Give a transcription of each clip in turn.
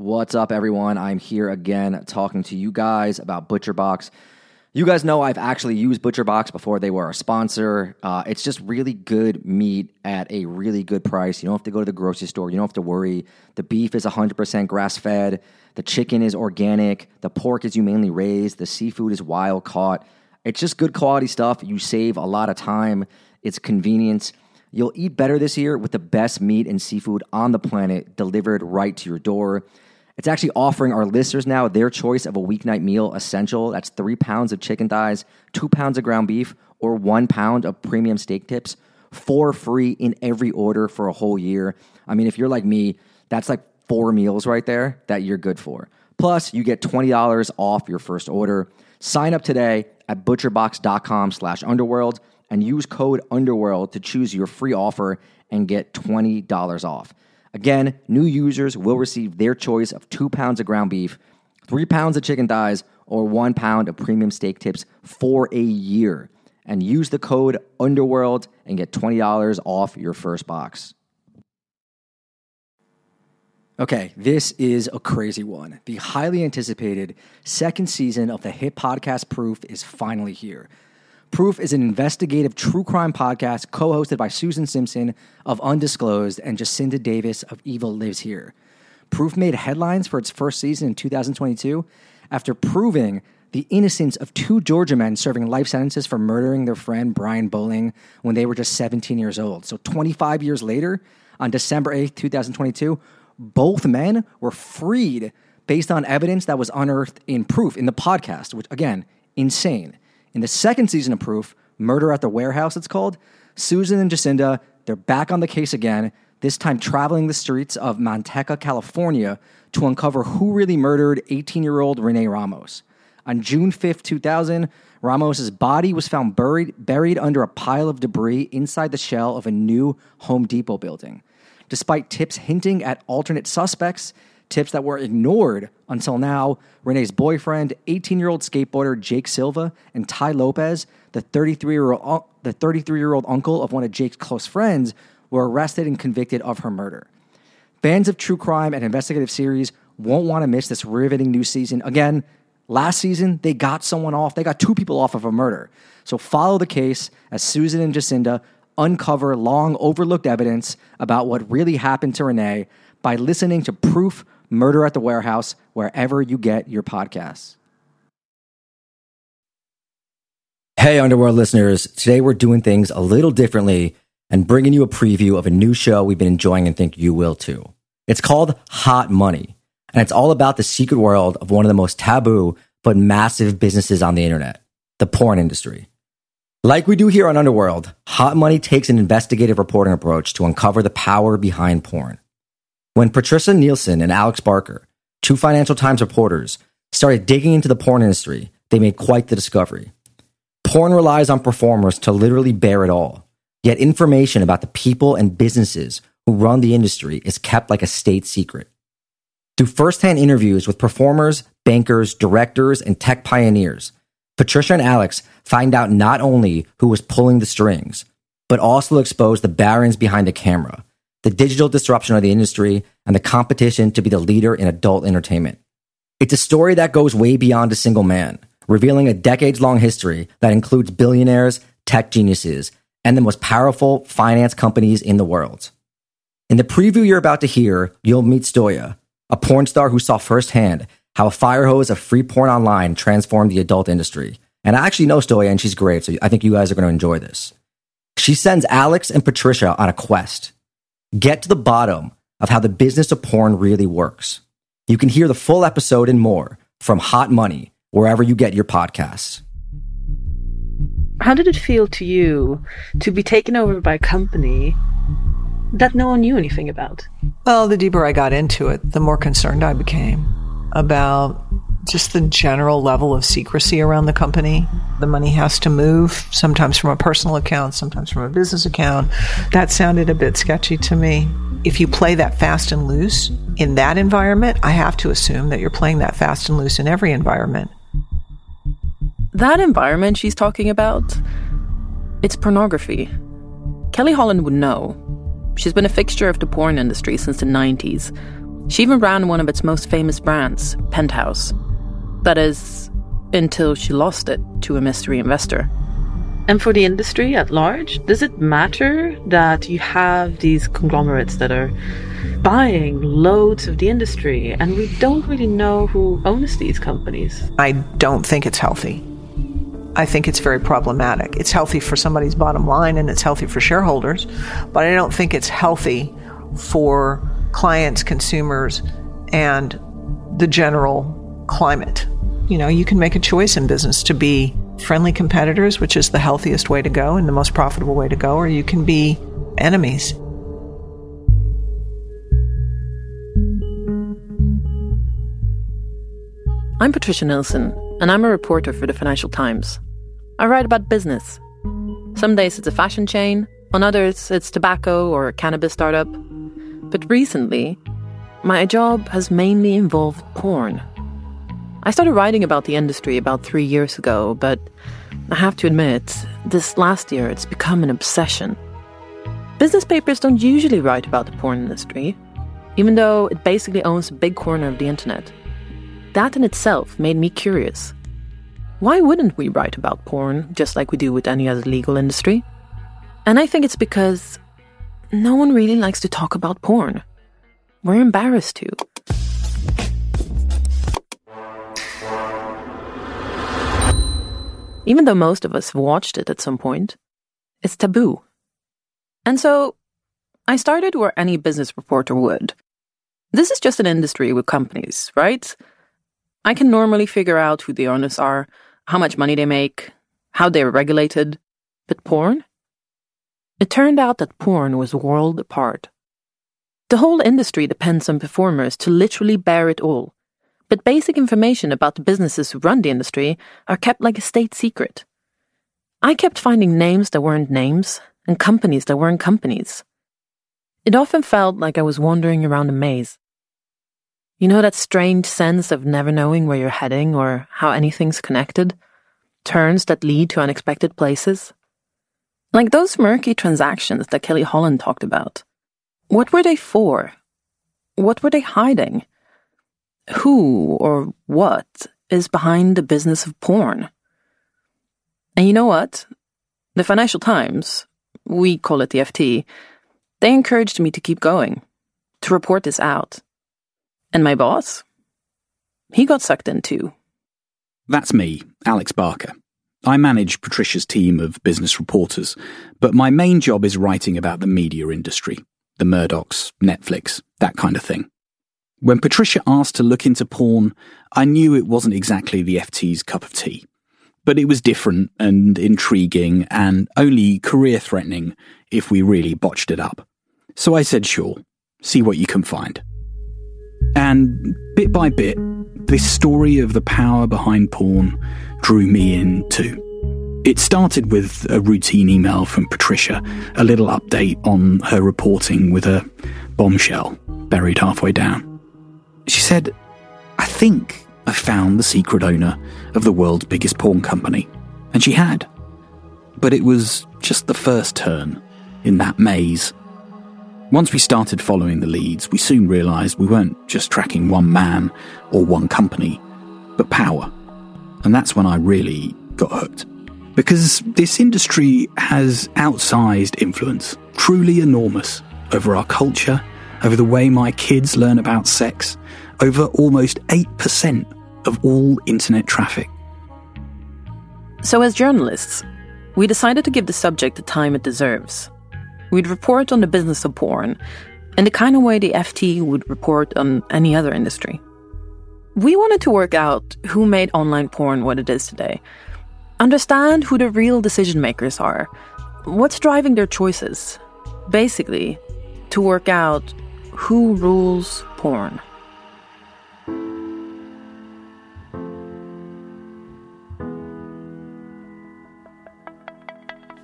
What's up, everyone? I'm here again talking to you guys about ButcherBox. You guys know I've actually used ButcherBox before they were a sponsor. Uh, it's just really good meat at a really good price. You don't have to go to the grocery store. You don't have to worry. The beef is 100% grass fed. The chicken is organic. The pork is humanely raised. The seafood is wild caught. It's just good quality stuff. You save a lot of time. It's convenience. You'll eat better this year with the best meat and seafood on the planet delivered right to your door. It's actually offering our listeners now their choice of a weeknight meal essential. That's three pounds of chicken thighs, two pounds of ground beef, or one pound of premium steak tips for free in every order for a whole year. I mean, if you're like me, that's like four meals right there that you're good for. Plus, you get $20 off your first order. Sign up today at butcherbox.com slash underworld and use code underworld to choose your free offer and get $20 off. Again, new users will receive their choice of two pounds of ground beef, three pounds of chicken thighs, or one pound of premium steak tips for a year. And use the code UNDERWORLD and get $20 off your first box. Okay, this is a crazy one. The highly anticipated second season of the hit podcast Proof is finally here. Proof is an investigative true crime podcast co hosted by Susan Simpson of Undisclosed and Jacinda Davis of Evil Lives Here. Proof made headlines for its first season in 2022 after proving the innocence of two Georgia men serving life sentences for murdering their friend Brian Bowling when they were just 17 years old. So 25 years later, on December 8th, 2022, both men were freed based on evidence that was unearthed in Proof in the podcast, which, again, insane. In the second season of Proof, Murder at the Warehouse, it's called, Susan and Jacinda, they're back on the case again, this time traveling the streets of Manteca, California to uncover who really murdered 18 year old Renee Ramos. On June 5th, 2000, Ramos's body was found buried, buried under a pile of debris inside the shell of a new Home Depot building. Despite tips hinting at alternate suspects, tips that were ignored until now. Renee's boyfriend, 18 year old skateboarder Jake Silva, and Ty Lopez, the 33 year old the 33 year old uncle of one of Jake's close friends, were arrested and convicted of her murder. Fans of true crime and investigative series won't want to miss this riveting new season. Again, last season they got someone off. They got two people off of a murder. So follow the case as Susan and Jacinda uncover long overlooked evidence about what really happened to Renee by listening to Proof Murder at the Warehouse, wherever you get your podcasts. Hey, Underworld listeners. Today we're doing things a little differently and bringing you a preview of a new show we've been enjoying and think you will too. It's called Hot Money, and it's all about the secret world of one of the most taboo but massive businesses on the internet, the porn industry. Like we do here on Underworld, Hot Money takes an investigative reporting approach to uncover the power behind porn. When Patricia Nilsson and Alex Barker, two Financial Times reporters, started digging into the porn industry, they made quite the discovery. Porn relies on performers to literally bear it all, yet information about the people and businesses who run the industry is kept like a state secret. Through firsthand interviews with performers, bankers, directors, and tech pioneers, Patricia and Alex find out not only who was pulling the strings, but also expose the barons behind the camera the digital disruption of the industry, and the competition to be the leader in adult entertainment. It's a story that goes way beyond a single man, revealing a decades long history that includes billionaires, tech geniuses, and the most powerful finance companies in the world. In the preview you're about to hear, you'll meet Stoya, a porn star who saw firsthand how a fire hose of free porn online transformed the adult industry. And I actually know Stoya and she's great, so I think you guys are going to enjoy this. She sends Alex and Patricia on a quest Get to the bottom of how the business of porn really works. You can hear the full episode and more from Hot Money wherever you get your podcasts. How did it feel to you to be taken over by a company that no one knew anything about? Well, the deeper I got into it, the more concerned I became about just the general level of secrecy around the company. The money has to move, sometimes from a personal account, sometimes from a business account. That sounded a bit sketchy to me. If you play that fast and loose in that environment, I have to assume that you're playing that fast and loose in every environment. That environment she's talking about, it's pornography. Kelly Holland would know. She's been a fixture of the porn industry since the 90s She even ran one of its most famous brands, Penthouse. That is, until she lost it to a mystery investor. And for the industry at large, does it matter that you have these conglomerates that are buying loads of the industry and we don't really know who owns these companies? I don't think it's healthy. I think it's very problematic. It's healthy for somebody's bottom line and it's healthy for shareholders, but I don't think it's healthy for clients, consumers, and the general climate. You know, you can make a choice in business to be friendly competitors, which is the healthiest way to go and the most profitable way to go, or you can be enemies. I'm Patricia Nilsson, and I'm a reporter for the Financial Times. I write about business. Some days it's a fashion chain, on others it's tobacco or a cannabis startup. But recently, my job has mainly involved porn. I started writing about the industry about three years ago, but I have to admit, this last year it's become an obsession. Business papers don't usually write about the porn industry, even though it basically owns a big corner of the internet. That in itself made me curious. Why wouldn't we write about porn just like we do with any other legal industry? And I think it's because no one really likes to talk about porn. We're embarrassed to. Even though most of us have watched it at some point, it's taboo. And so I started where any business reporter would. This is just an industry with companies, right? I can normally figure out who the owners are, how much money they make, how they're regulated. But porn? It turned out that porn was a world apart. The whole industry depends on performers to literally bear it all. But basic information about the businesses who run the industry are kept like a state secret. I kept finding names that weren't names and companies that weren't companies. It often felt like I was wandering around a maze. You know that strange sense of never knowing where you're heading or how anything's connected? Turns that lead to unexpected places? Like those murky transactions that Kelly Holland talked about. What were they for? What were they hiding? Who or what is behind the business of porn? And you know what? The Financial Times, we call it the FT, they encouraged me to keep going, to report this out. And my boss? He got sucked in too. That's me, Alex Barker. I manage Patricia's team of business reporters, but my main job is writing about the media industry, the Murdochs, Netflix, that kind of thing. When Patricia asked to look into porn, I knew it wasn't exactly the FT's cup of tea. But it was different and intriguing and only career threatening if we really botched it up. So I said, sure, see what you can find. And bit by bit, this story of the power behind porn drew me in too. It started with a routine email from Patricia, a little update on her reporting with a bombshell buried halfway down. She said, I think I found the secret owner of the world's biggest porn company. And she had. But it was just the first turn in that maze once we started following the leads, we soon realised we weren't just tracking one man or one company, but power. And that's when I really got hooked. Because this industry has outsized influence, truly enormous, over our culture, over the way my kids learn about sex, over almost 8% of all internet traffic. So, as journalists, we decided to give the subject the time it deserves We'd report on the business of porn in the kind of way the FT would report on any other industry. We wanted to work out who made online porn what it is today, understand who the real decision makers are, what's driving their choices. Basically, to work out who rules porn.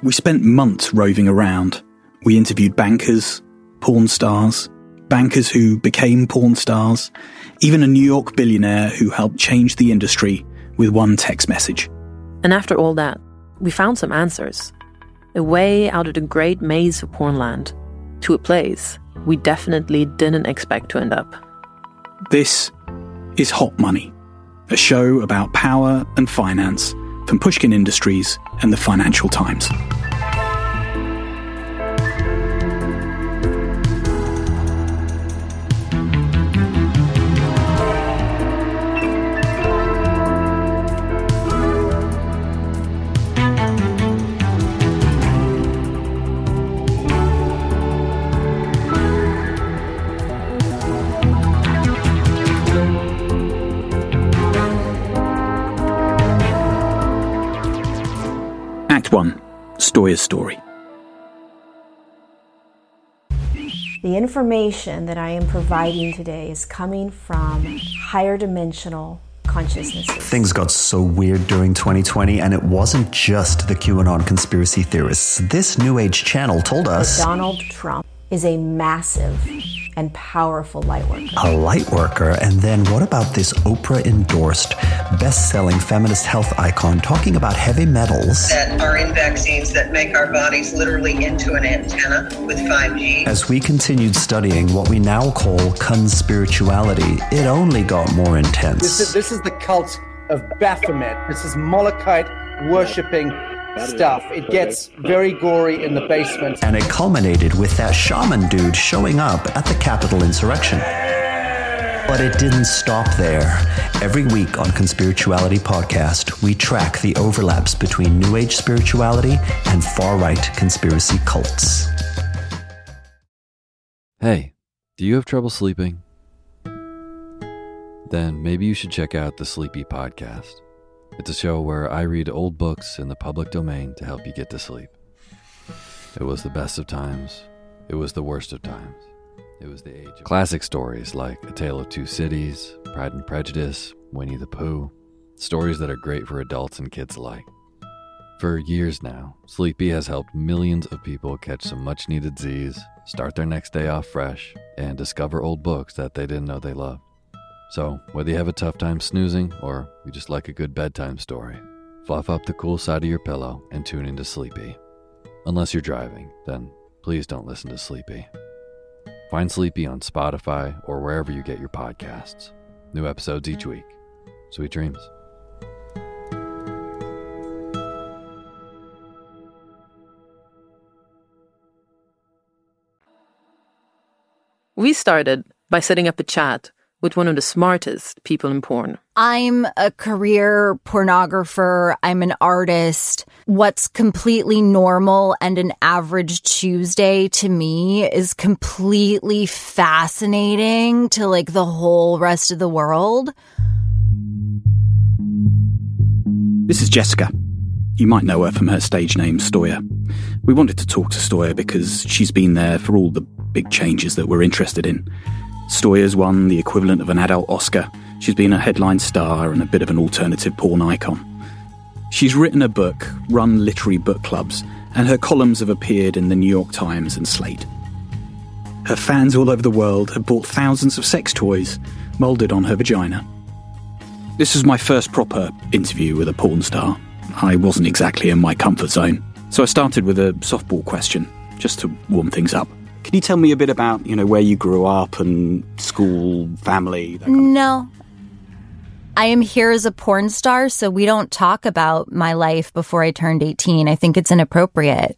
We spent months roving around, we interviewed bankers, porn stars, bankers who became porn stars, even a New York billionaire who helped change the industry with one text message. And after all that, we found some answers. A way out of the great maze of pornland to a place we definitely didn't expect to end up. This is Hot Money, a show about power and finance from Pushkin Industries and the Financial Times. Stoya's Story. The information that I am providing today is coming from higher dimensional consciousnesses. Things got so weird during 2020, and it wasn't just the QAnon conspiracy theorists. This New Age channel told us Donald Trump is a massive and powerful light worker. a light worker. And then what about this Oprah endorsed, best selling feminist health icon talking about heavy metals? that are in vaccines that make our bodies literally into an antenna with 5G. As we continued studying what we now call conspirituality, it only got more intense. This is, this is the cult of Baphomet. This is Molokite worshipping stuff. It gets very gory in the basement. and it culminated with that shaman dude showing up at the Capitol insurrection. But it didn't stop there. Every week on Conspirituality Podcast, we track the overlaps between New Age spirituality and far right conspiracy cults. Hey, do you have trouble sleeping? Then maybe you should check out the Sleepy Podcast. It's a show where I read old books in the public domain to help you get to sleep. It was the best of times, it was the worst of times. It was the age of classic stories like A Tale of Two Cities, Pride and Prejudice, Winnie the Pooh, stories that are great for adults and kids alike. For years now, Sleepy has helped millions of people catch some much needed Z's, start their next day off fresh, and discover old books that they didn't know they loved. So, whether you have a tough time snoozing or you just like a good bedtime story, fluff up the cool side of your pillow and tune into Sleepy. Unless you're driving, then please don't listen to Sleepy. Find Sleepy on Spotify or wherever you get your podcasts. New episodes each week. Sweet dreams. We started by setting up a chat with one of the smartest people in porn. I'm a career pornographer. I'm an artist. What's completely normal and an average Tuesday to me is completely fascinating to like the whole rest of the world. This is Jessica. You might know her from her stage name, Stoya. We wanted to talk to Stoya because she's been there for all the big changes that we're interested in. Stoya's won the equivalent of an adult Oscar. She's been a headline star and a bit of an alternative porn icon. She's written a book, run literary book clubs, and her columns have appeared in the New York Times and Slate. Her fans all over the world have bought thousands of sex toys moulded on her vagina. This was my first proper interview with a porn star. I wasn't exactly in my comfort zone, so I started with a softball question, just to warm things up. Can you tell me a bit about, you know, where you grew up and school, family? That kind of- No. I am here as a porn star, so we don't talk about my life before I turned 18. I think it's inappropriate.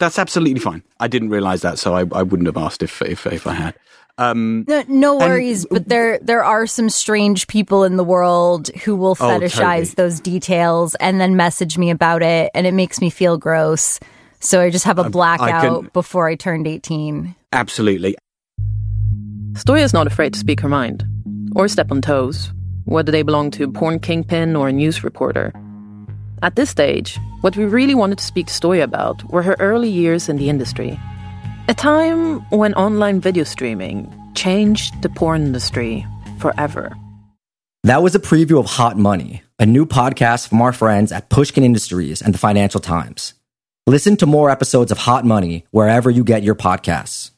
That's absolutely fine. I didn't realise that, so I, I wouldn't have asked if if, if I had. Um, No, no And- worries, but there there are some strange people in the world who will Oh, fetishize totally. those details and then message me about it, and it makes me feel gross. So I just have a um, blackout can- before I turned 18. absolutely. Stoya's not afraid to speak her mind or step on toes, whether they belong to a porn kingpin or a news reporter. At this stage, what we really wanted to speak to Stoya about were her early years in the industry. A time when online video streaming changed the porn industry forever. That was a preview of Hot Money, a new podcast from our friends at Pushkin Industries and the Financial Times. Listen to more episodes of Hot Money wherever you get your podcasts.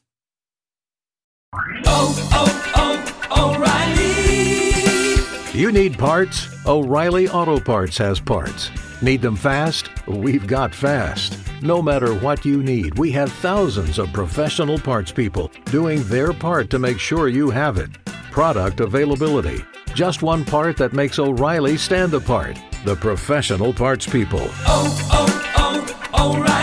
Oh, oh, oh, O'Reilly! You need parts? O'Reilly Auto Parts has parts. Need them fast? We've got fast. No matter what you need, we have thousands of professional parts people doing their part to make sure you have it. product availability. Just one part that makes O'Reilly stand apart. The professional parts people. Oh, oh, oh,